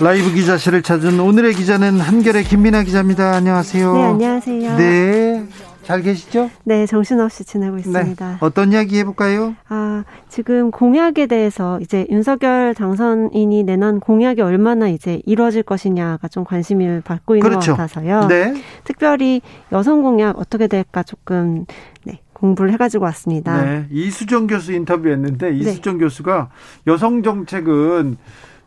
라이브 기자실을 찾은 오늘의 기자는 한결의 김민아 기자입니다. 안녕하세요. 네, 안녕하세요. 네. 잘 계시죠? 네, 정신없이 지내고 있습니다. 네, 어떤 이야기 해볼까요? 아, 지금 공약에 대해서 이제 윤석열 당선인이 내놓은 공약이 얼마나 이제 이루어질 것이냐가 좀 관심을 받고 있는 그렇죠. 것 같아서요. 네. 특별히 여성 공약 어떻게 될까 조금 네, 공부를 해가지고 왔습니다. 네, 이수정 교수 인터뷰했는데 네. 이수정 네. 교수가 여성 정책은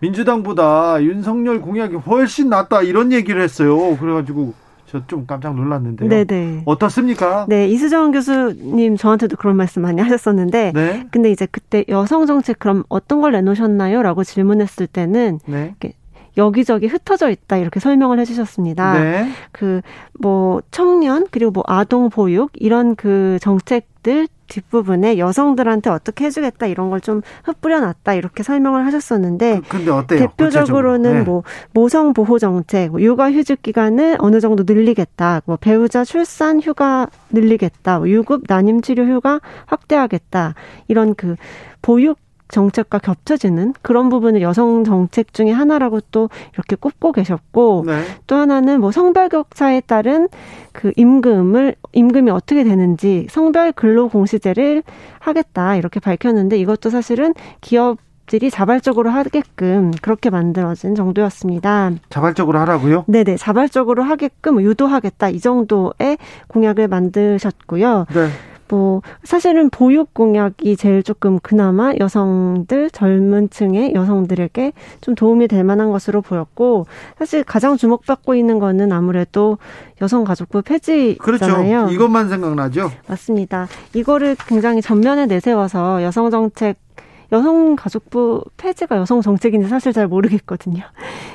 민주당보다 윤석열 공약이 훨씬 낫다 이런 얘기를 했어요. 그래가지고 저좀 깜짝 놀랐는데요. 네네. 어떻습니까? 네, 이수정 교수님 저한테도 그런 말씀 많이 하셨었는데, 네. 근데 이제 그때 여성 정책 그럼 어떤 걸 내놓으셨나요?라고 질문했을 때는 네. 여기저기 흩어져 있다 이렇게 설명을 해주셨습니다. 네. 그뭐 청년 그리고 뭐 아동 보육 이런 그 정책들 뒷부분에 여성들한테 어떻게 해주겠다 이런 걸 좀 흩뿌려놨다 이렇게 설명을 하셨었는데 그? 대표적으로는 네. 뭐 모성 보호 정책, 뭐 육아 휴직 기간을 어느 정도 늘리겠다, 뭐 배우자 출산 휴가 늘리겠다, 뭐 유급 난임 치료 휴가 확대하겠다 이런 그 보육 정책과 겹쳐지는 그런 부분을 여성 정책 중에 하나라고 또 이렇게 꼽고 계셨고 네. 또 하나는 뭐 성별 격차에 따른 그 임금을 임금이 어떻게 되는지 성별 근로 공시제를 하겠다 이렇게 밝혔는데 이것도 사실은 기업 들이 자발적으로 하게끔 그렇게 만들어진 정도였습니다. 자발적으로 하라고요? 네네, 자발적으로 하게끔 유도하겠다 이 정도의 공약을 만드셨고요. 네. 뭐 사실은 보육 공약이 제일 조금 그나마 여성들 젊은 층의 여성들에게 좀 도움이 될 만한 것으로 보였고 사실 가장 주목받고 있는 거는 아무래도 여성가족부 폐지잖아요. 그렇죠. 이것만 생각나죠. 맞습니다. 이거를 굉장히 전면에 내세워서 여성 정책 여성가족부 폐지가 여성 정책인지 사실 잘 모르겠거든요.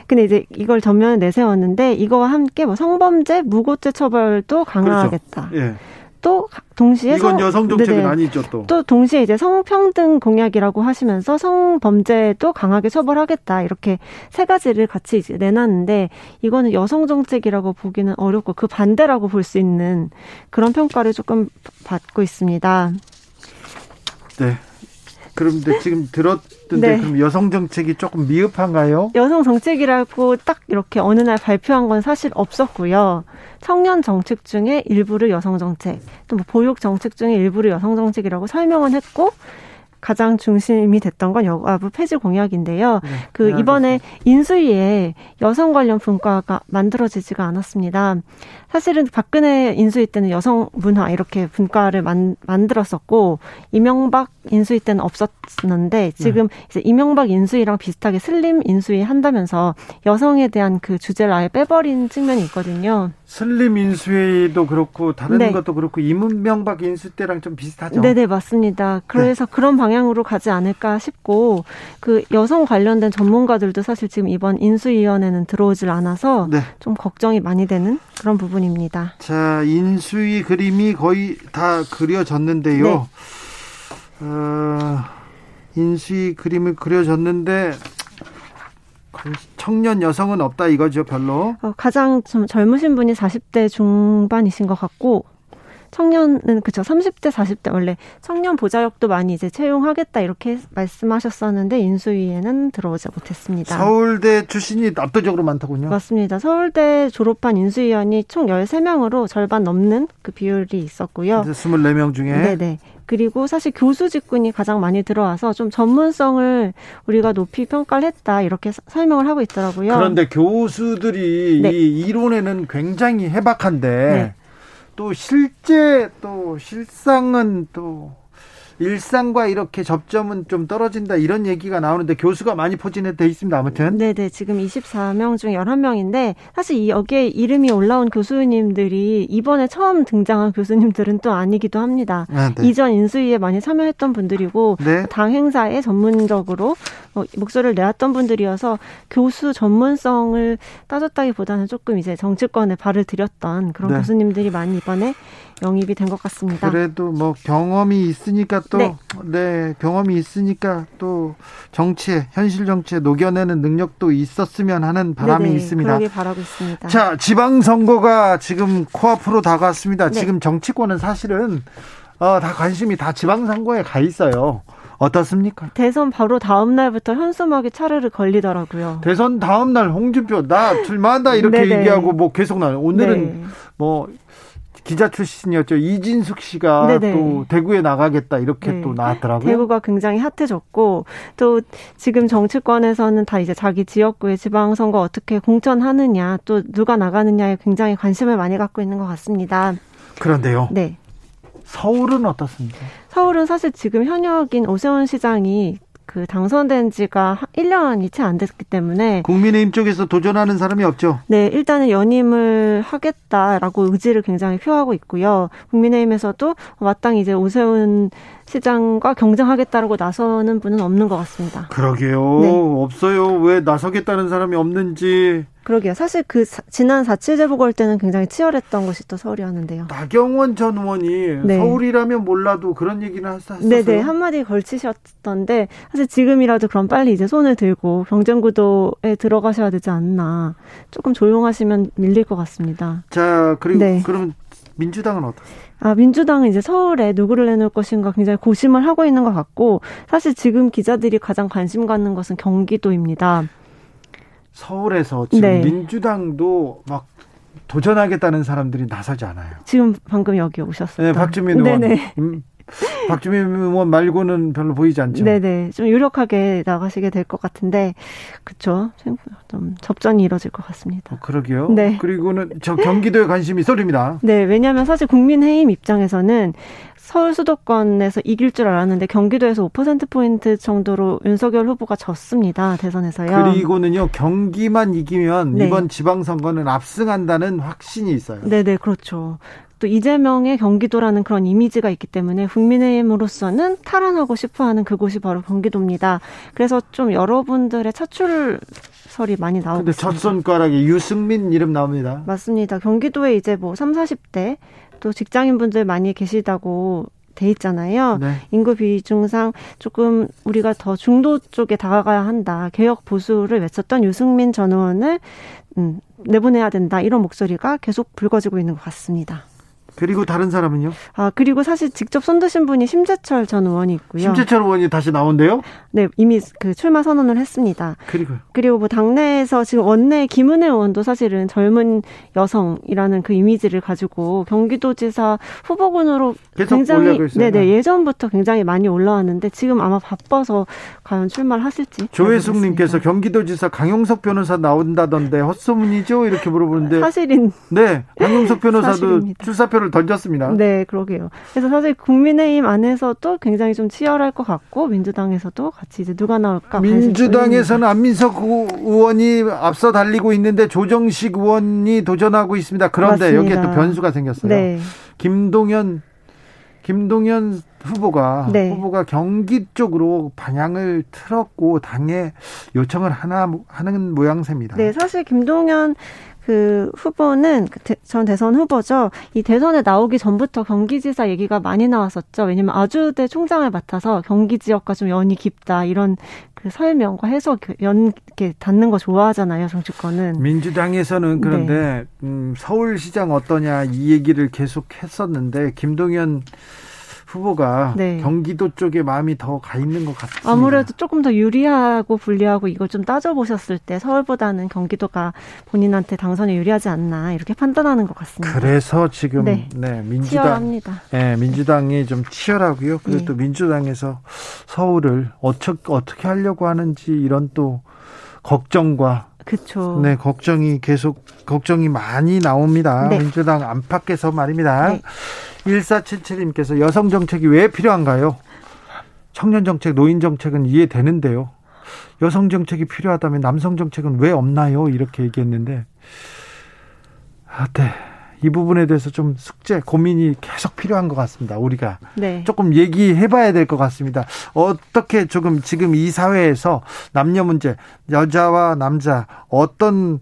근데 이제 이걸 전면에 내세웠는데 이거와 함께 뭐 성범죄, 무고죄 처벌도 강화하겠다. 그렇죠. 예. 또 동시에 이건 성, 여성 정책은 아니죠 또. 또 동시에 이제 성평등 공약이라고 하시면서 성범죄도 강하게 처벌하겠다 이렇게 세 가지를 같이 이제 내놨는데 이거는 여성 정책이라고 보기는 어렵고 그 반대라고 볼 수 있는 그런 평가를 조금 받고 있습니다. 네. 그런데 지금 들었 던데 네. 그럼 여성 정책이 조금 미흡한가요? 여성 정책이라고 딱 이렇게 어느 날 발표한 건 사실 없었고요. 청년 정책 중에 일부를 여성 정책, 또 뭐 보육 정책 중에 일부를 여성 정책이라고 설명은 했고 가장 중심이 됐던 건 여가부 폐지 공약인데요. 네, 그 이번에 인수위에 여성 관련 분과가 만들어지지가 않았습니다. 사실은 박근혜 인수위 때는 여성 문화 이렇게 분과를 만, 만들었었고 이명박 인수위 때는 없었는데 지금 네. 이제 이명박 인수위랑 비슷하게 슬림 인수위 한다면서 여성에 대한 그 주제를 아예 빼버린 측면이 있거든요. 슬림 인수위도 그렇고 다른 네. 것도 그렇고 이명박 인수 때랑 좀 비슷하죠. 네네 맞습니다. 그래서 네. 그런 방향으로 가지 않을까 싶고 그 여성 관련된 전문가들도 사실 지금 이번 인수위원회는 들어오질 않아서 네. 좀 걱정이 많이 되는 그런 부분입니다. 자 인수위 그림이 거의 다 그려졌는데요. 네. 어, 인수위 그림을 그려졌는데 청년 여성은 없다 이거죠, 별로. 어, 가장 좀 젊으신 분이 40대 중반이신 것 같고 청년은 그쵸 30대 40대 원래 청년 보좌역도 많이 이제 채용하겠다 이렇게 말씀하셨었는데 인수위에는 들어오지 못했습니다. 서울대 출신이 압도적으로 많더군요. 맞습니다. 서울대 졸업한 인수위원이 총 13명으로 절반 넘는 그 비율이 있었고요. 24명 중에 네네. 그리고 사실 교수 직군이 가장 많이 들어와서 좀 전문성을 우리가 높이 평가를 했다 이렇게 설명을 하고 있더라고요. 그런데 교수들이 네. 이 이론에는 굉장히 해박한데 네. 또 실제 또 실상은 또 일상과 이렇게 접점은 좀 떨어진다 이런 얘기가 나오는데 교수가 많이 포진해 돼 있습니다. 아무튼. 네네. 지금 24명 중 11명인데 사실 이 여기에 이름이 올라온 교수님들이 이번에 처음 등장한 교수님들은 또 아니기도 합니다. 아, 네. 이전 인수위에 많이 참여했던 분들이고 네. 당 행사에 전문적으로 뭐 목소리를 내왔던 분들이어서 교수 전문성을 따졌다기보다는 조금 이제 정치권에 발을 들였던 그런 네. 교수님들이 많이 이번에 영입이 된 것 같습니다. 그래도 뭐 경험이 있으니까 또 네. 네. 경험이 있으니까 또 정치에 현실 정치에 녹여내는 능력도 있었으면 하는 바람이 네네, 있습니다. 그러길 바라고 있습니다. 자, 지방 선거가 지금 코앞으로 다가왔습니다. 네. 지금 정치권은 사실은 어, 다 관심이 다 지방 선거에 가 있어요. 어떻습니까? 대선 바로 다음 날부터 현수막이 차르르 걸리더라고요. 대선 다음 날 홍준표 나 출마한다 이렇게 네네. 얘기하고 뭐 계속 나 오늘은 네. 뭐 기자 출신이었죠. 이진숙 씨가 네네. 또 대구에 나가겠다 이렇게 네. 또 나왔더라고요. 대구가 굉장히 핫해졌고 또 지금 정치권에서는 다 이제 자기 지역구의 지방선거 어떻게 공천하느냐 또 누가 나가느냐에 굉장히 관심을 많이 갖고 있는 것 같습니다. 그런데요. 네. 서울은 어떻습니까? 서울은 사실 지금 현역인 오세훈 시장이 그 당선된 지가 1년이 채 안 됐기 때문에 국민의힘 쪽에서 도전하는 사람이 없죠. 네, 일단은 연임을 하겠다라고 의지를 굉장히 표하고 있고요. 국민의힘에서도 마땅히 이제 오세훈 시장과 경쟁하겠다라고 나서는 분은 없는 것 같습니다. 그러게요. 네. 없어요. 왜 나서겠다는 사람이 없는지. 그러게요. 사실 그 사, 지난 4.7 재보궐 때는 굉장히 치열했던 것이 또 서울이었는데요. 나경원 전 의원이 네. 서울이라면 몰라도 그런 얘기는 하셨어요. 네네. 한마디 걸치셨던데 사실 지금이라도 그럼 빨리 이제 손을 들고 경쟁 구도에 들어가셔야 되지 않나. 조금 조용하시면 밀릴 것 같습니다. 자, 그리고 네. 그러면 민주당은 어떻습니까? 아, 민주당은 이제 서울에 누구를 내놓을 것인가 굉장히 고심을 하고 있는 것 같고, 사실 지금 기자들이 가장 관심 갖는 것은 경기도입니다. 서울에서 지금 네. 민주당도 막 도전하겠다는 사람들이 나서지 않아요. 지금 방금 여기 오셨어요. 네, 박주민 의원. 네네. 음, 박주민 의원 말고는 별로 보이지 않죠. 네네. 좀 유력하게 나가시게 될 것 같은데, 그쵸. 좀 접전이 이뤄질 것 같습니다. 어, 그러게요. 네. 그리고는 저 경기도에 관심이 쏠립니다. 네. 왜냐하면 사실 국민의힘 입장에서는 서울 수도권에서 이길 줄 알았는데 경기도에서 5%포인트 정도로 윤석열 후보가 졌습니다. 대선에서요. 그리고는요, 경기만 이기면 네. 이번 지방선거는 압승한다는 확신이 있어요. 네네, 그렇죠. 또 이재명의 경기도라는 그런 이미지가 있기 때문에 국민의힘으로서는 탈환하고 싶어 하는 그곳이 바로 경기도입니다. 그래서 좀 여러분들의 차출설이 많이 나오고 근데 첫 손가락에 유승민 이름 나옵니다. 맞습니다. 경기도에 이제 뭐 3, 40대 또 직장인분들 많이 계시다고 돼 있잖아요. 네. 인구 비중상 조금 우리가 더 중도 쪽에 다가가야 한다. 개혁 보수를 외쳤던 유승민 전 의원을 음, 내보내야 된다. 이런 목소리가 계속 불거지고 있는 것 같습니다. 그리고 다른 사람은요? 아 그리고 사실 직접 손 드신 분이 심재철 전 의원이 있고요. 심재철 의원이 다시 나온대요? 네, 이미 그 출마 선언을 했습니다. 그리고 그리고 뭐 당내에서 지금 원내 김은혜 의원도 사실은 젊은 여성이라는 그 이미지를 가지고 경기도지사 후보군으로 굉장히 네네 예전부터 굉장히 많이 올라왔는데 지금 아마 바빠서 과연 출마를 하실지. 조혜숙님께서 경기도지사 강용석 변호사 나온다던데 헛소문이죠? 이렇게 물어보는데 사실인. 네, 강용석 변호사도 사실입니다. 출사표를 표를 던졌습니다. 네, 그러게요. 그래서 사실 국민의힘 안에서도 굉장히 좀 치열할 것 같고 민주당에서도 같이 이제 누가 나올까. 민주당에서는 안민석 의원이 앞서 달리고 있는데 조정식 의원이 도전하고 있습니다. 그런데 맞습니다. 여기에 또 변수가 생겼어요. 네. 김동연 김동연 후보가 네. 후보가 경기 쪽으로 방향을 틀었고 당에 요청을 하나 하는 모양새입니다. 네, 사실 김동연 그 후보는 그전 대선 후보죠. 이 대선에 나오기 전부터 경기지사 얘기가 많이 나왔었죠. 왜냐면 아주대 총장을 맡아서 경기 지역과 좀 연이 깊다 이런 그 설명과 해석 연 이렇게 닿는 거 좋아하잖아요 정치권은. 민주당에서는 그런데 네. 음, 서울시장 어떠냐 이 얘기를 계속 했었는데 김동연 후보가 네. 경기도 쪽에 마음이 더 가 있는 것 같습니다. 아무래도 조금 더 유리하고 불리하고 이걸 좀 따져보셨을 때 서울보다는 경기도가 본인한테 당선에 유리하지 않나 이렇게 판단하는 것 같습니다. 그래서 지금 네, 네 민주당 치열합니다. 네, 민주당이 좀 치열하고요. 그리고 네. 또 민주당에서 서울을 어떻게 어떻게 하려고 하는지 이런 또 걱정과 그쵸. 네, 걱정이 계속 걱정이 많이 나옵니다. 네. 민주당 안팎에서 말입니다. 네. 1477님께서 여성 정책이 왜 필요한가요? 청년 정책, 노인 정책은 이해되는데요. 여성 정책이 필요하다면 남성 정책은 왜 없나요? 이렇게 얘기했는데, 아, 네. 이 부분에 대해서 좀 숙제, 고민이 계속 필요한 것 같습니다. 우리가 네. 조금 얘기해 봐야 될 것 같습니다. 어떻게 조금 지금 이 사회에서 남녀 문제, 여자와 남자 어떤 어,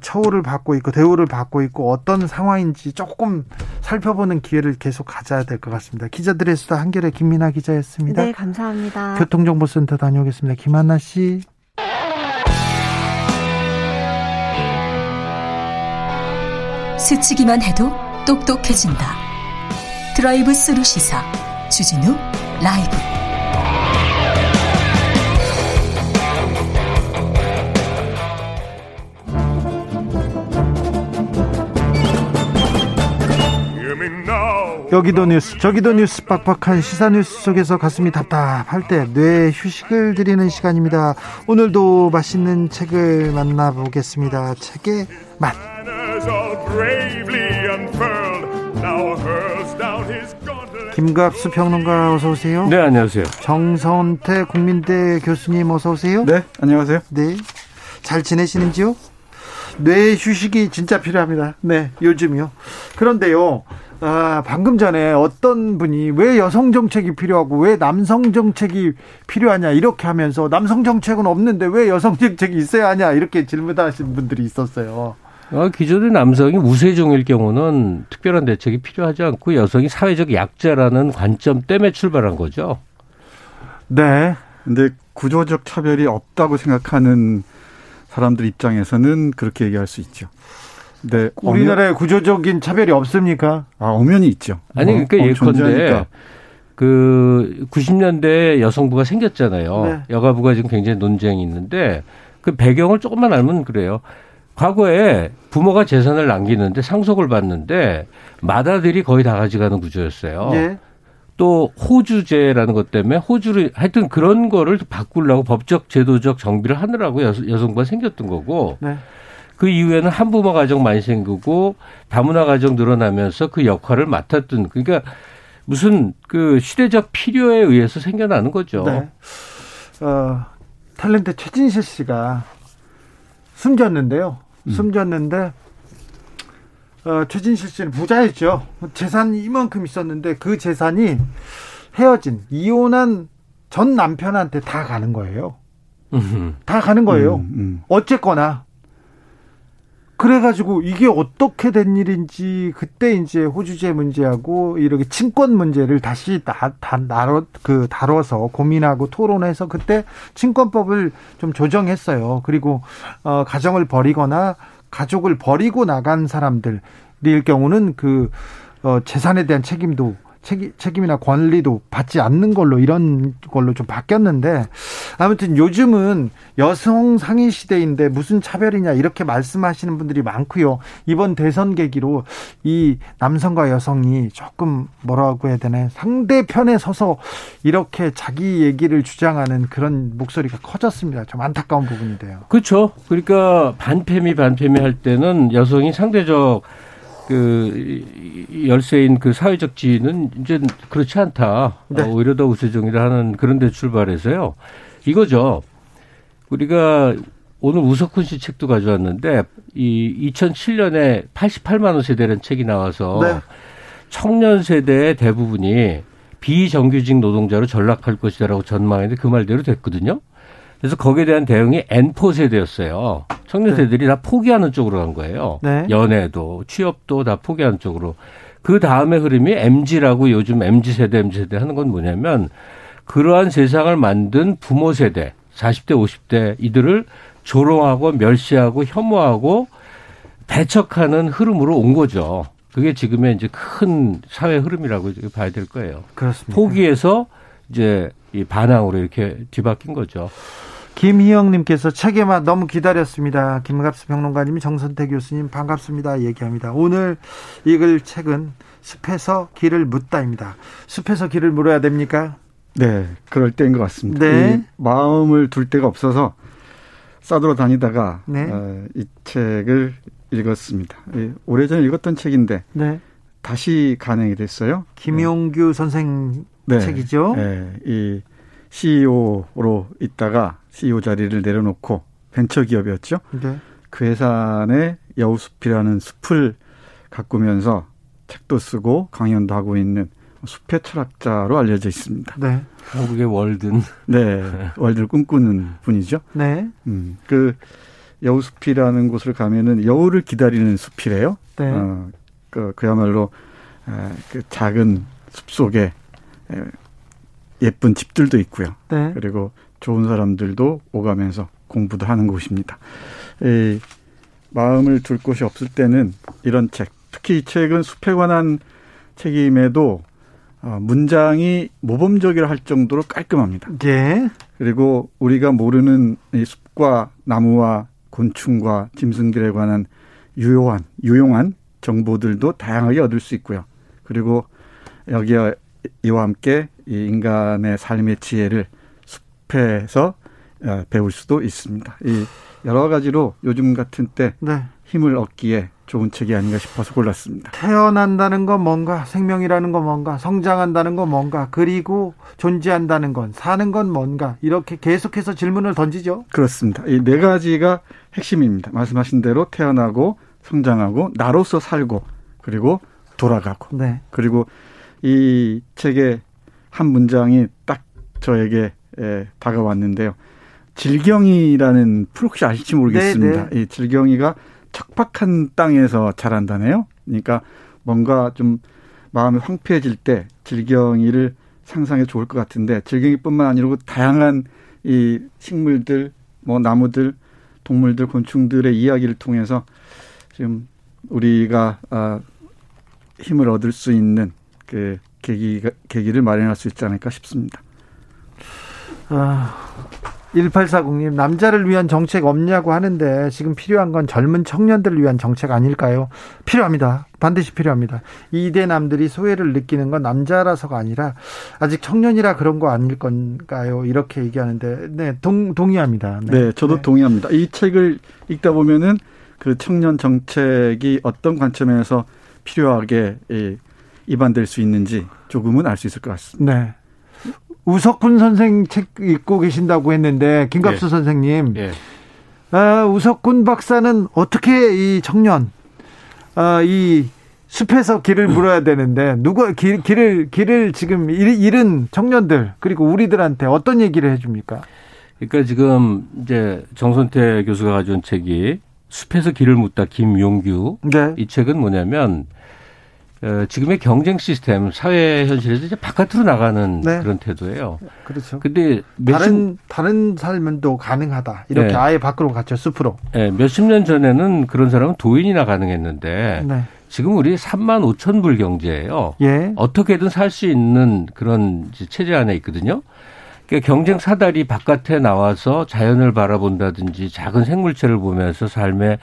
처우를 받고 있고 대우를 받고 있고 어떤 상황인지 조금 살펴보는 기회를 계속 가져야 될 것 같습니다. 기자들의 수다 한결의 김민아 기자였습니다. 네, 감사합니다. 교통정보센터 다녀오겠습니다. 김한나 씨. 스치기만 해도 똑똑해진다. 드라이브 스루 시사 주진우 라이브. 여기도 뉴스 저기도 뉴스 빡빡한 시사 뉴스 속에서 가슴이 답답할 때 뇌 휴식을 드리는 시간입니다. 오늘도 맛있는 책을 만나보겠습니다. 책의 맛. 김갑수 평론가 어서 오세요. 네, 안녕하세요. 정선태 국민대 교수님 어서 오세요. 네, 안녕하세요. 네. 잘 지내시는지요? 뇌 휴식이 진짜 필요합니다. 네, 요즘요. 그런데요. 아, 방금 전에 어떤 분이 왜 여성 정책이 필요하고 왜 남성 정책이 필요하냐 이렇게 하면서 남성 정책은 없는데 왜 여성 정책이 있어야 하냐 이렇게 질문하신 분들이 있었어요. 어, 기존의 남성이 우세종일 경우는 특별한 대책이 필요하지 않고 여성이 사회적 약자라는 관점 때문에 출발한 거죠. 네. 근데 구조적 차별이 없다고 생각하는 사람들 입장에서는 그렇게 얘기할 수 있죠. 네. 우리나라에 구조적인 차별이 없습니까? 아, 엄연히 있죠. 아니, 그러니까 어, 예컨대 그 90년대 여성부가 생겼잖아요. 네. 여가부가 지금 굉장히 논쟁이 있는데 그 배경을 조금만 알면 그래요. 과거에 부모가 재산을 남기는데 상속을 받는데 맏아들이 거의 다 가져가는 구조였어요. 네. 또 호주제라는 것 때문에 호주를 하여튼 그런 거를 바꾸려고 법적 제도적 정비를 하느라고 여, 성부가 생겼던 거고 네. 그 이후에는 한부모 가정 많이 생기고 다문화 가정 늘어나면서 그 역할을 맡았던 그러니까 무슨 그 시대적 필요에 의해서 생겨나는 거죠. 네. 어, 탤런트 최진실 씨가 숨졌는데요. 음. 숨졌는데 어, 최진실 씨는 부자였죠. 재산이 이만큼 있었는데 그 재산이 헤어진 이혼한 전 남편한테 다 가는 거예요. 다 가는 거예요. 음, 음. 어쨌거나 그래가지고 이게 어떻게 된 일인지 그때 이제 호주제 문제하고 이렇게 친권 문제를 다시 다, 다 나눠 그 다뤄서 고민하고 토론해서 그때 친권법을 좀 조정했어요. 그리고 어 가정을 버리거나 가족을 버리고 나간 사람들일 경우는 그 어, 재산에 대한 책임도 책임, 이나 권리도 받지 않는 걸로 이런 걸로 좀 바뀌었는데 아무튼 요즘은 여성 상위 시대인데 무슨 차별이냐 이렇게 말씀하시는 분들이 많고요. 이번 대선 계기로 이 남성과 여성이 조금 뭐라고 해야 되나 상대편에 서서 이렇게 자기 얘기를 주장하는 그런 목소리가 커졌습니다. 좀 안타까운 부분인데요. 그렇죠. 그러니까 반패미 반패미 할 때는 여성이 상대적 그 열세인 그 사회적 지위는 이제 그렇지 않다. 네. 어, 오히려 더 우세종이라 하는 그런 데 출발해서요. 이거죠. 우리가 오늘 우석훈 씨 책도 가져왔는데 이 2007년에 88만 원 세대라는 책이 나와서 네. 청년 세대의 대부분이 비정규직 노동자로 전락할 것이다라고 전망했는데 그 말대로 됐거든요. 그래서 거기에 대한 대응이 N4 세대였어요. 청년 네. 세대들이 네. 다 포기하는 쪽으로 간 거예요. 네. 연애도 취업도 다 포기하는 쪽으로. 그 다음에 흐름이 MG라고 요즘 MG 세대, MG 세대 하는 건 뭐냐면 그러한 세상을 만든 부모 세대, 40대, 50대 이들을 조롱하고 멸시하고 혐오하고 배척하는 흐름으로 온 거죠. 그게 지금의 이제 큰 사회 흐름이라고 봐야 될 거예요. 그렇습니다. 포기해서 이제 이 반항으로 이렇게 뒤바뀐 거죠. 김희영님께서 맛 너무 기다렸습니다. 김갑수 평론가님이 정선태 교수님 반갑습니다. 얘기합니다. 오늘 읽을 책은 숲에서 길을 묻다입니다. 숲에서 길을 물어야 됩니까? 네, 그럴 때인 것 같습니다. 네. 마음을 둘 데가 없어서 싸돌아 다니다가 네. 어, 이 책을 읽었습니다. 오래전에 읽었던 책인데 네. 다시 간행이 됐어요. 김용규 선생 네. 책이죠. 네. 이 CEO로 있다가 CEO 자리를 내려놓고 벤처 기업이었죠. 네. 그 회사 내 여우숲이라는 숲을 가꾸면서 책도 쓰고 강연도 하고 있는 숲의 철학자로 알려져 있습니다. 네. 한국의 월든. 네. 월드를 꿈꾸는 분이죠. 네. 음, 그 여우숲이라는 곳을 가면은 여우를 기다리는 숲이래요. 네. 어, 그, 그야말로 에, 그 작은 숲 속에 에, 예쁜 집들도 있고요. 네. 그리고 좋은 사람들도 오가면서 공부도 하는 곳입니다. 이 마음을 둘 곳이 없을 때는 이런 책, 특히 이 책은 숲에 관한 책임에도 어, 문장이 모범적이라 할 정도로 깔끔합니다. 예. 그리고 우리가 모르는 이 숲과 나무와 곤충과 짐승들에 관한 유용한 유용한 정보들도 다양하게 얻을 수 있고요. 그리고 여기에 이와 함께 이 인간의 삶의 지혜를 숲에서 어, 배울 수도 있습니다. 이 여러 가지로 요즘 같은 때 네. 힘을 얻기에 좋은 책이 아닌가 싶어서 골랐습니다. 태어난다는 건 뭔가, 생명이라는 건 뭔가, 성장한다는 건 뭔가, 그리고 존재한다는 건, 사는 건 뭔가, 이렇게 계속해서 질문을 던지죠. 그렇습니다. 이 네 가지가 핵심입니다. 말씀하신 대로 태어나고, 성장하고, 나로서 살고, 그리고 돌아가고. 네. 그리고 이 책의 한 문장이 딱 저에게 에, 다가왔는데요. 질경이라는 풀 혹시 아실지 모르겠습니다. 네, 네. 이 질경이가 척박한 땅에서 자란다네요. 그러니까 뭔가 좀 마음이 황폐해질 때 질경이를 상상해 좋을 것 같은데 질경이뿐만 아니라 다양한 이 식물들, 뭐 나무들, 동물들, 곤충들의 이야기를 통해서 지금 우리가 아, 힘을 얻을 수 있는 그 계기가 계기를 마련할 수 있지 않을까 싶습니다. 아, 1840님, 남자를 위한 정책 없냐고 하는데 지금 필요한 건 젊은 청년들을 위한 정책 아닐까요? 필요합니다. 반드시 필요합니다. 이대남들이 소외를 느끼는 건 남자라서가 아니라 아직 청년이라 그런 거 아닐 건가요? 이렇게 얘기하는데, 네, 동, 동의합니다. 네, 네 저도 네. 동의합니다. 이 책을 읽다 보면은 그 청년 정책이 어떤 관점에서 필요하게 입안될 수 있는지 조금은 알 수 있을 것 같습니다. 네. 우석훈 선생 책 읽고 계신다고 했는데 김갑수 예. 선생님, 예. 아, 우석훈 박사는 어떻게 이 청년, 아, 이 숲에서 길을 물어야 되는데 누가 길, 길을 길을 지금 잃은 청년들 그리고 우리들한테 어떤 얘기를 해줍니까? 그러니까 지금 이제 정선태 교수가 가져온 책이 숲에서 길을 묻다 김용규 네. 이 책은 뭐냐면 어, 지금의 경쟁 시스템, 사회 현실에서 이제 바깥으로 나가는 네. 그런 태도예요. 그렇죠. 근데 다른 다른 삶은 또 가능하다. 이렇게 네. 아예 밖으로 갔죠 숲으로. 네, 몇십 년 전에는 그런 사람은 도인이나 가능했는데 네. 지금 우리 3만 5천 불 경제예요. 예. 어떻게든 살 수 있는 그런 체제 안에 있거든요. 그러니까 경쟁 사다리 바깥에 나와서 자연을 바라본다든지 작은 생물체를 보면서 삶의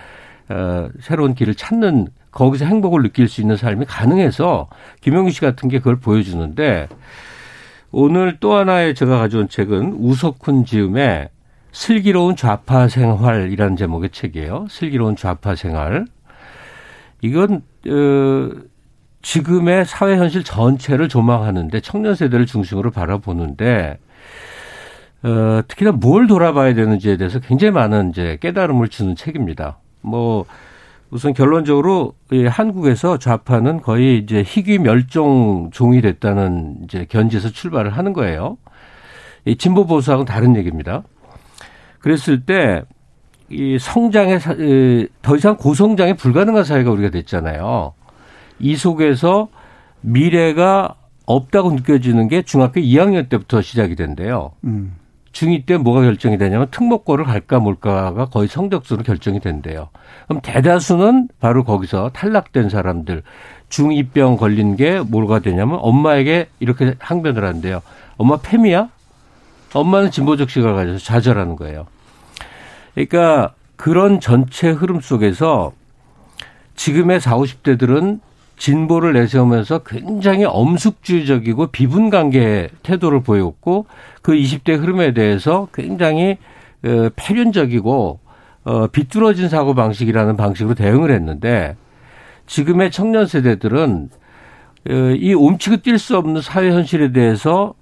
어, 새로운 길을 찾는 거기서 행복을 느낄 수 있는 삶이 가능해서 김영규 씨 같은 게 그걸 보여주는데 오늘 또 하나의 제가 가져온 책은 우석훈 지음의 슬기로운 좌파 생활이라는 제목의 책이에요. 슬기로운 좌파 생활. 이건 어 지금의 사회 현실 전체를 조망하는데 청년 세대를 중심으로 바라보는데 어 특히나 뭘 돌아봐야 되는지에 대해서 굉장히 많은 이제 깨달음을 주는 책입니다. 뭐 우선 결론적으로 한국에서 좌파는 거의 이제 희귀 멸종 종이 됐다는 이제 견지에서 출발을 하는 거예요. 이 진보 보수하고는 다른 얘기입니다. 그랬을 때 이 성장에 더 이상 고성장이 불가능한 사회가 우리가 됐잖아요. 이 속에서 미래가 없다고 느껴지는 게 중학교 2학년 때부터 시작이 된대요. 음. 중2 때 뭐가 결정이 되냐면 특목고를 갈까 몰까가 거의 성적수로 결정이 된대요. 그럼 대다수는 바로 거기서 탈락된 사람들 중2병 걸린 게 뭐가 되냐면 엄마에게 이렇게 항변을 한대요. 엄마 폐미야? 엄마는 진보적 시각을 가져서 좌절하는 거예요. 그러니까 그런 전체 흐름 속에서 지금의 40, 50대들은 진보를 내세우면서 굉장히 엄숙주의적이고 비분 관계 태도를 보였고 그 20대 흐름에 대해서 굉장히 어, 패륜적이고 어, 비뚤어진 사고 방식이라는 방식으로 대응을 했는데 지금의 청년 세대들은 어, 이 옴치고 뛸 수 없는 사회 현실에 대해서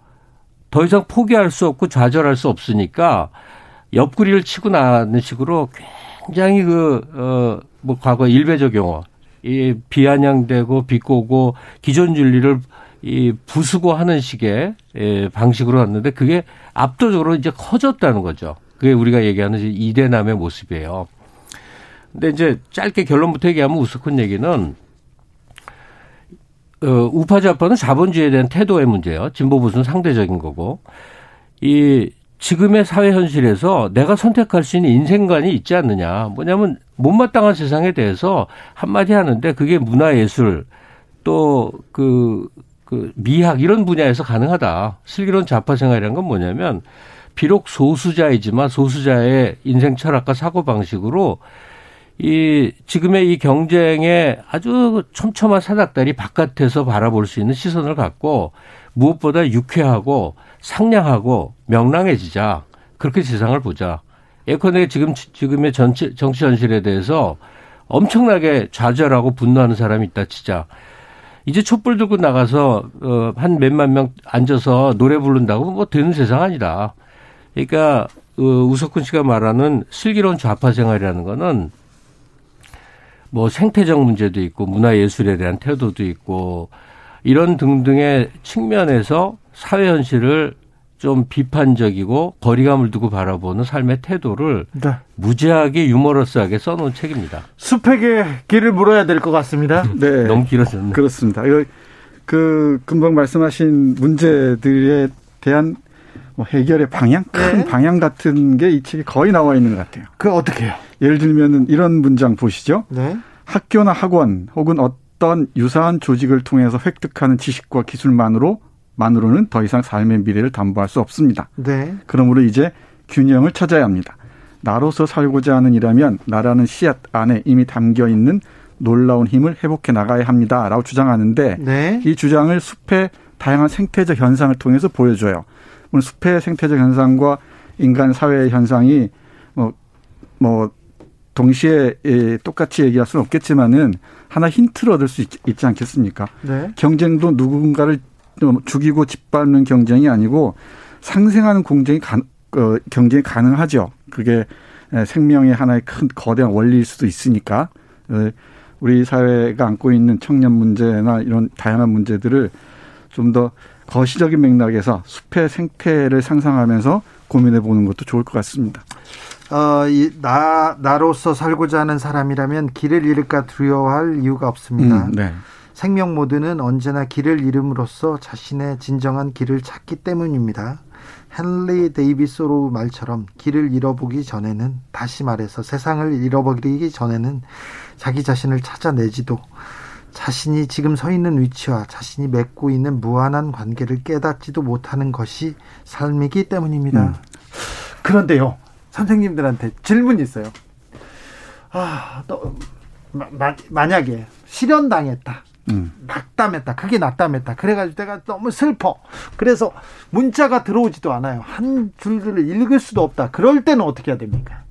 더 이상 포기할 수 없고 좌절할 수 없으니까 옆구리를 치고 나는 식으로 굉장히 그, 어, 뭐 과거 일베적 용어 이 비아냥되고 비꼬고 기존 윤리를 이 부수고 하는 식의 예, 방식으로 왔는데 그게 압도적으로 이제 커졌다는 거죠. 그게 우리가 얘기하는 이대남의 모습이에요. 근데 이제 짧게 결론부터 얘기하면 우스큰 얘기는 어, 우파 좌파는 자본주의에 대한 태도의 문제예요. 진보 보수는 상대적인 거고 이 지금의 사회 현실에서 내가 선택할 수 있는 인생관이 있지 않느냐. 뭐냐면 못마땅한 세상에 대해서 한마디 하는데 그게 문화예술 또그 그 미학 이런 분야에서 가능하다. 슬기로운 좌파 생활이라는 건 뭐냐면 비록 소수자이지만 소수자의 인생 철학과 사고 방식으로 이 지금의 이 경쟁에 아주 촘촘한 사닥다리 바깥에서 바라볼 수 있는 시선을 갖고 무엇보다 유쾌하고 상냥하고 명랑해지자 그렇게 세상을 보자. 예컨대 지금 지금의 전치, 정치 현실에 대해서 엄청나게 좌절하고 분노하는 사람이 있다 치자. 이제 촛불 들고 나가서 어 한 몇만 명 앉아서 노래 부른다고 뭐 되는 세상 아니다. 그러니까 어, 우석훈 씨가 말하는 슬기로운 좌파 생활이라는 거는 뭐 생태적 문제도 있고 문화예술에 대한 태도도 있고 이런 등등의 측면에서 사회 현실을 좀 비판적이고 거리감을 두고 바라보는 삶의 태도를 네. 무지하게 유머러스하게 써놓은 책입니다. 수팩에 길을 물어야 될 것 같습니다. 네, 너무 길어졌네. 그렇습니다. 그 금방 말씀하신 문제들에 대한 뭐 해결의 방향, 큰 네. 방향 같은 게 이 책에 거의 나와 있는 것 같아요. 그 어떻게 해요? 예를 들면 이런 문장 보시죠. 네. 학교나 학원 혹은 어떤 유사한 조직을 통해서 획득하는 지식과 기술만으로 만으로는 더 이상 삶의 미래를 담보할 수 없습니다. 네. 그러므로 이제 균형을 찾아야 합니다. 나로서 살고자 하는 이라면 나라는 씨앗 안에 이미 담겨 있는 놀라운 힘을 회복해 나가야 합니다라고 주장하는데 네. 이 주장을 숲의 다양한 생태적 현상을 통해서 보여줘요. 물론 숲의 생태적 현상과 인간 사회의 현상이 뭐, 뭐 동시에 예, 똑같이 얘기할 수는 없겠지만은 하나 힌트를 얻을 수 있, 지 않겠습니까? 네. 경쟁도 누군가를 죽이고 짓밟는 경쟁이 아니고 상생하는 공정이 가, 어, 경쟁이 가능하죠. 그게 생명의 하나의 큰 거대한 원리일 수도 있으니까 어, 우리 사회가 안고 있는 청년 문제나 이런 다양한 문제들을 좀 더 거시적인 맥락에서 숲의 생태를 상상하면서 고민해 보는 것도 좋을 것 같습니다. 어, 이, 나, 나로서 살고자 하는 사람이라면 길을 잃을까 두려워할 이유가 없습니다. 음, 네. 생명 모드는 언제나 길을 잃음으로써 자신의 진정한 길을 찾기 때문입니다. 헨리 데이비소로 말처럼 길을 잃어보기 전에는 다시 말해서 세상을 잃어버리기 전에는 자기 자신을 찾아내지도 자신이 지금 서 있는 위치와 자신이 맺고 있는 무한한 관계를 깨닫지도 못하는 것이 삶이기 때문입니다. 음. 그런데요, 선생님들한테 질문이 있어요. 아, 너, 마, 만약에 실현당했다. 음. 낙담했다. 그게 낙담했다. 그래가지고 내가 너무 슬퍼. 그래서 문자가 들어오지도 않아요. 한 줄들을 읽을 수도 없다. 그럴 때는 어떻게 해야 됩니까?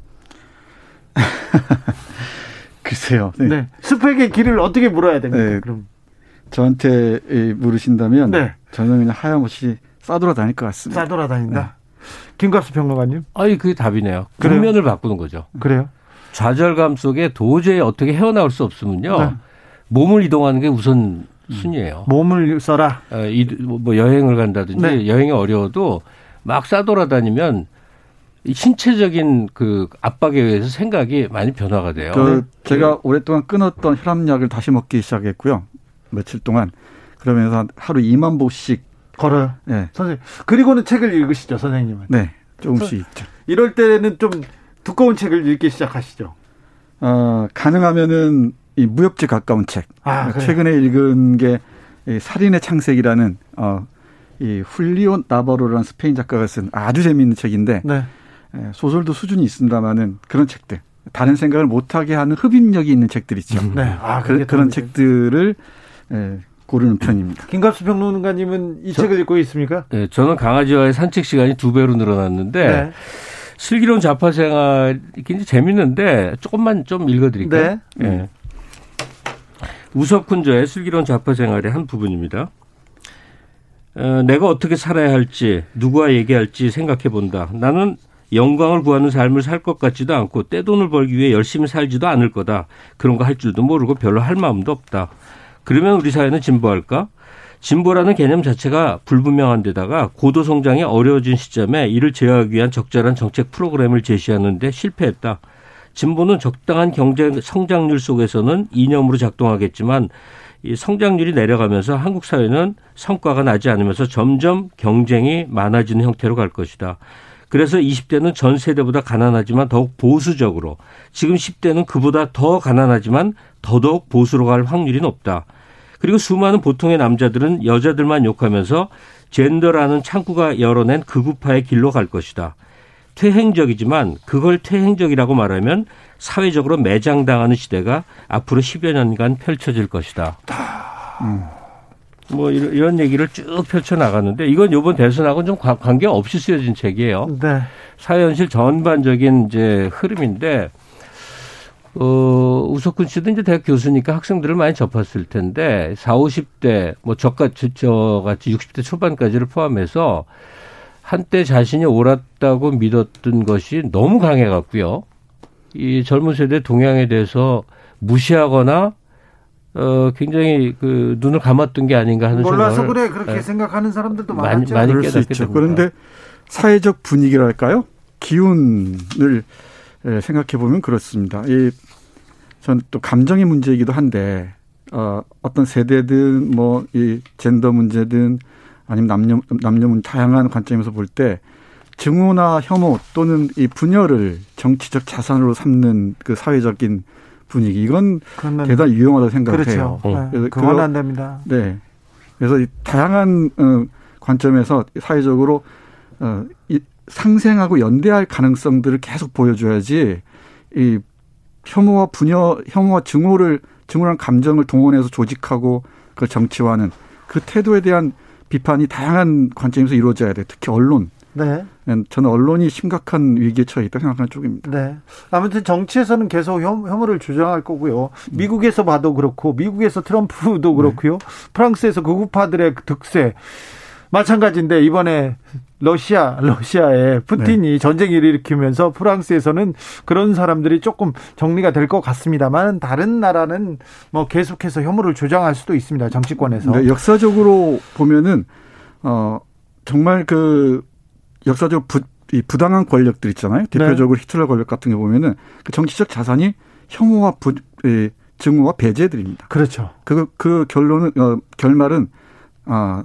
글쎄요. 네. 네. 스펙의 길을 어떻게 물어야 됩니까? 네. 그럼 저한테 물으신다면 네. 저는 그냥 하염없이 싸돌아다닐 것 같습니다. 싸돌아다닌다. 네. 김갑수 평론가님. 아니 그게 답이네요. 국면을 바꾸는 거죠. 그래요? 좌절감 속에 도저히 어떻게 헤어나올 수 없으면요. 네. 몸을 이동하는 게 우선 순이에요. 몸을 써라. 어, 이, 뭐 여행을 간다든지 네. 여행이 어려워도 막 싸돌아다니면 신체적인 그 압박에 의해서 생각이 많이 변화가 돼요. 그 네. 제가 오랫동안 끊었던 혈압약을 다시 먹기 시작했고요. 며칠 동안 그러면서 하루 2만 보씩 걸어요. 네. 선생님. 그리고는 책을 읽으시죠, 선생님은. 네. 조금씩 읽죠. 이럴 때는 좀 두꺼운 책을 읽기 시작하시죠. 어, 가능하면은 이 무협지 가까운 책. 아, 최근에 읽은 게 살인의 창색이라는 어, 이 훌리온 나버로라는 스페인 작가가 쓴 아주 재미있는 책인데 네. 소설도 수준이 있습니다만은 그런 책들 다른 생각을 못하게 하는 흡입력이 있는 책들 있죠. 네. 아, 그, 런 책들을 에, 고르는 편입니다. 김갑수 평론가님은 이 저, 책을 읽고 있습니까? 네, 저는 강아지와의 산책 시간이 두 배로 늘어났는데 네. 슬기로운 자파 생활이 굉장히 재밌는데 조금만 좀 읽어드릴까요? 네. 네. 우석훈저의 슬기로운 좌파 생활의 한 부분입니다. 어, 내가 어떻게 살아야 할지, 누구와 얘기할지 생각해 본다. 나는 영광을 구하는 삶을 살 것 같지도 않고 떼돈을 벌기 위해 열심히 살지도 않을 거다. 그런 거 할 줄도 모르고 별로 할 마음도 없다. 그러면 우리 사회는 진보할까? 진보라는 개념 자체가 불분명한 데다가 고도 성장이 어려워진 시점에 이를 제어하기 위한 적절한 정책 프로그램을 제시하는데 실패했다. 진보는 적당한 경제 성장률 속에서는 이념으로 작동하겠지만 이 성장률이 내려가면서 한국 사회는 성과가 나지 않으면서 점점 경쟁이 많아지는 형태로 갈 것이다. 그래서 20대는 전 세대보다 가난하지만 더욱 보수적으로 지금 10대는 그보다 더 가난하지만 더더욱 보수로 갈 확률이 높다. 그리고 수많은 보통의 남자들은 여자들만 욕하면서 젠더라는 창구가 열어낸 극우파의 길로 갈 것이다. 퇴행적이지만 그걸 퇴행적이라고 말하면 사회적으로 매장당하는 시대가 앞으로 10여 년간 펼쳐질 것이다. 음. 뭐 이런, 얘기를 쭉 펼쳐 나갔는데 이건 요번 대선하고는 좀 관계 없이 쓰여진 책이에요. 네. 사회 현실 전반적인 이제 흐름인데 어, 우석근 씨도 이제 대학 교수니까 학생들을 많이 접했을 텐데, 4, 50대, 뭐, 저같이, 저같이 60대 초반까지를 포함해서 한때 자신이 옳았다고 믿었던 것이 너무 강해갔고요. 이 젊은 세대 동향에 대해서 무시하거나 어 굉장히 그 눈을 감았던 게 아닌가 하는 몰라서 그래 그렇게 네. 생각하는 사람들도 많이 많이 깨닫게 있죠. 그런데 사회적 분위기랄까요? 기운을 예, 생각해 보면 그렇습니다. 이 전 또 감정의 문제이기도 한데 어 어떤 세대든 뭐 이 젠더 문제든 아니면 남녀 남녀 문 다양한 관점에서 볼 때 증오나 혐오 또는 이 분열을 정치적 자산으로 삼는 그 사회적인 분위기 이건 대단히 유용하다고 생각해요. 그렇죠. 어. 네. 그건 안 됩니다. 네. 그래서 이 다양한 어 관점에서 사회적으로 어, 이 상생하고 연대할 가능성들을 계속 보여줘야지 이 혐오와 분열, 혐오와 증오를 증오란 감정을 동원해서 조직하고 그걸 정치화하는 그 태도에 대한 비판이 다양한 관점에서 이루어져야 돼. 특히 언론. 네. 저는 언론이 심각한 위기에 처해 있다 생각하는 쪽입니다. 네. 아무튼 정치에서는 계속 혐, 오를 주장할 거고요. 미국에서 봐도 그렇고, 미국에서 트럼프도 그렇고요. 네. 프랑스에서 극우파들의 득세. 마찬가지인데 이번에 러시아 러시아에 푸틴이 네. 전쟁을 일으키면서 프랑스에서는 그런 사람들이 조금 정리가 될 것 같습니다만 다른 나라는 뭐 계속해서 혐오를 조장할 수도 있습니다 정치권에서 네, 역사적으로 보면은 어 정말 그 역사적 부, 이 부당한 권력들 있잖아요 대표적으로 네. 히틀러 권력 같은 게 보면은 그 정치적 자산이 혐오와 부, 예, 증오와 배제들입니다. 그렇죠. 그, 그 결론은, 어, 결말은, 아,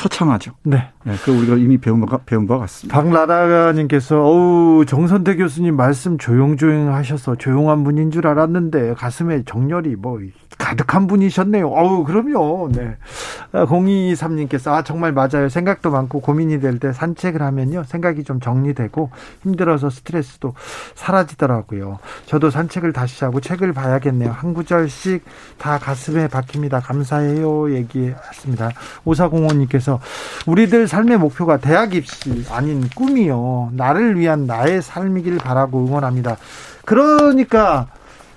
처참하죠. 네. 네. 그 우리가 이미 배운 바, 배운 바 같습니다. 박나라님께서 어우 정선태 교수님 말씀 조용조용 하셔서 조용한 분인 줄 알았는데 가슴에 정열이 뭐 가득한 분이셨네요. 어우 그럼요. 네. 023님께서 아 정말 맞아요. 생각도 많고 고민이 될 때 산책을 하면요 생각이 좀 정리되고 힘들어서 스트레스도 사라지더라고요. 저도 산책을 다시 하고 책을 봐야겠네요. 한 구절씩 다 가슴에 박힙니다. 감사해요. 얘기했습니다. 오사공원님께서 우리들 삶의 목표가 대학 입시 아닌 꿈이요. 나를 위한 나의 삶이길 바라고 응원합니다. 그러니까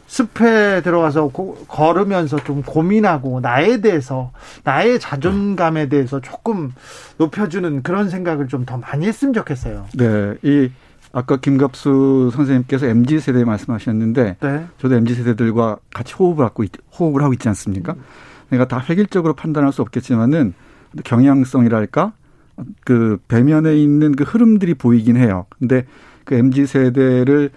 숲에 들어가서 걸으면서 좀 고민하고 나에 대해서 나의 자존감에 대해서 조금 높여주는 그런 생각을 좀 더 많이 했으면 좋겠어요. 네, 이 아까 김갑수 선생님께서 mz 세대 말씀하셨는데 네. 저도 mz 세대들과 같이 호흡을 하고 있, 호흡을 하고 있지 않습니까? 내가 다 획일적으로 판단할 수 없겠지만은 경향성이랄까 그 배면에 있는 그 흐름들이 보이긴 해요. 근데 그 mz 세대를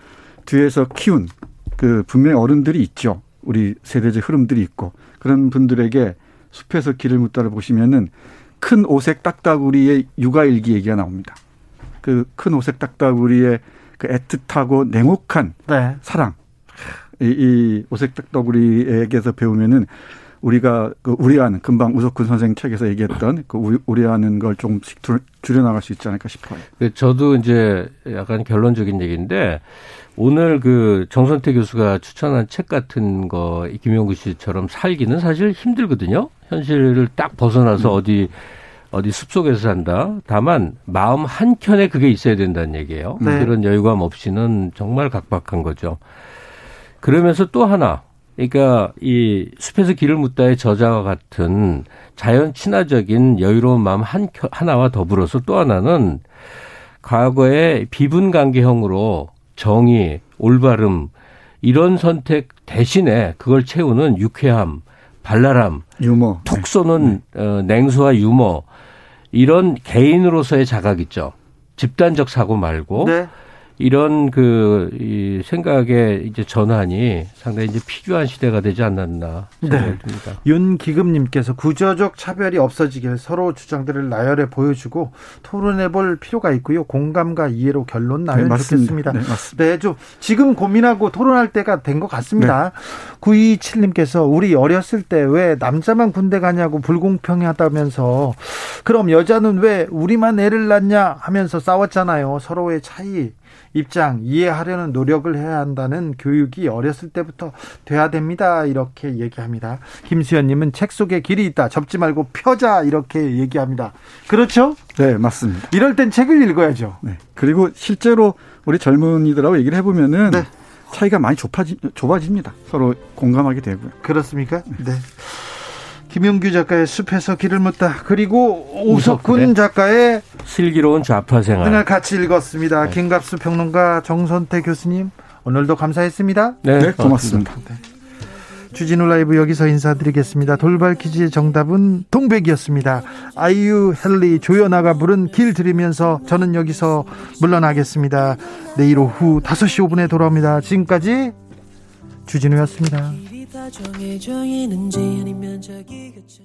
뒤에서 키운 그 분명히 어른들이 있죠. 우리 세대적 흐름들이 있고 그런 분들에게 숲에서 길을 묻다를 보시면은 큰 오색 딱따구리의 육아일기 얘기가 나옵니다. 그 큰 오색 딱따구리의 그 애틋하고 냉혹한 네. 사랑. 이, 이 오색 딱따구리에게서 배우면은 우리가 그 우리하는 금방 우석훈 선생 책에서 얘기했던 그 우리하는 걸 조금씩 줄여 나갈 수 있지 않을까 싶어요. 그 저도 이제 약간 결론적인 얘기인데 오늘 그 정선태 교수가 추천한 책 같은 거 김용구 씨처럼 살기는 사실 힘들거든요. 현실을 딱 벗어나서 음. 어디 어디 숲속에서 산다. 다만 마음 한 켠에 그게 있어야 된다는 얘기예요. 네. 그런 여유감 없이는 정말 각박한 거죠. 그러면서 또 하나 그러니까 이 숲에서 길을 묻다의 저자와 같은 자연 친화적인 여유로운 마음 한 하나와 더불어서 또 하나는 과거에 비분 관계형으로 정의, 올바름 이런 선택 대신에 그걸 채우는 유쾌함, 발랄함, 유머, 툭 쏘는 네. 어, 냉소와 유머 이런 개인으로서의 자각 있죠. 집단적 사고 말고 네. 이런 그, 이 생각의 이제 전환이 상당히 이제 필요한 시대가 되지 않았나 생각이 네. 듭니다. 윤기금님께서 구조적 차별이 없어지길 서로 주장들을 나열해 보여주고 토론해 볼 필요가 있고요. 공감과 이해로 결론 나면 네, 좋겠습니다. 네, 맞습니다. 네, 좀 지금 고민하고 토론할 때가 된 것 같습니다. 네. 927님께서 우리 어렸을 때 왜 남자만 군대 가냐고 불공평하다면서 그럼 여자는 왜 우리만 애를 낳냐 하면서 싸웠잖아요. 서로의 차이 입장 이해하려는 노력을 해야 한다는 교육이 어렸을 때부터 돼야 됩니다. 이렇게 얘기합니다. 김수현님은 책 속에 길이 있다. 접지 말고 펴자 이렇게 얘기합니다. 그렇죠? 네, 맞습니다. 이럴 땐 책을 읽어야죠. 네. 그리고 실제로 우리 젊은이들하고 얘기를 해보면은 네. 차이가 많이 좁아지, 좁아집니다. 서로 공감하게 되고요. 그렇습니까? 네. 김용규 작가의 숲에서 길을 묻다 그리고 오석훈 작가의 슬기로운 좌파 생활 등을 같이 읽었습니다. 네. 김갑수 평론가 정선태 교수님 오늘도 감사했습니다. 네, 네 고맙습니다. 네. 주진우 라이브 여기서 인사드리겠습니다. 돌발 퀴즈의 정답은 동백이었습니다. 아이유, 헬리, 조연아가 부른 길 들으면서 저는 여기서 물러나겠습니다. 내일 오후 5시 5분에 돌아옵니다. 지금까지 주진우였습니다. 정해져 있는지 아니면 자기 곁에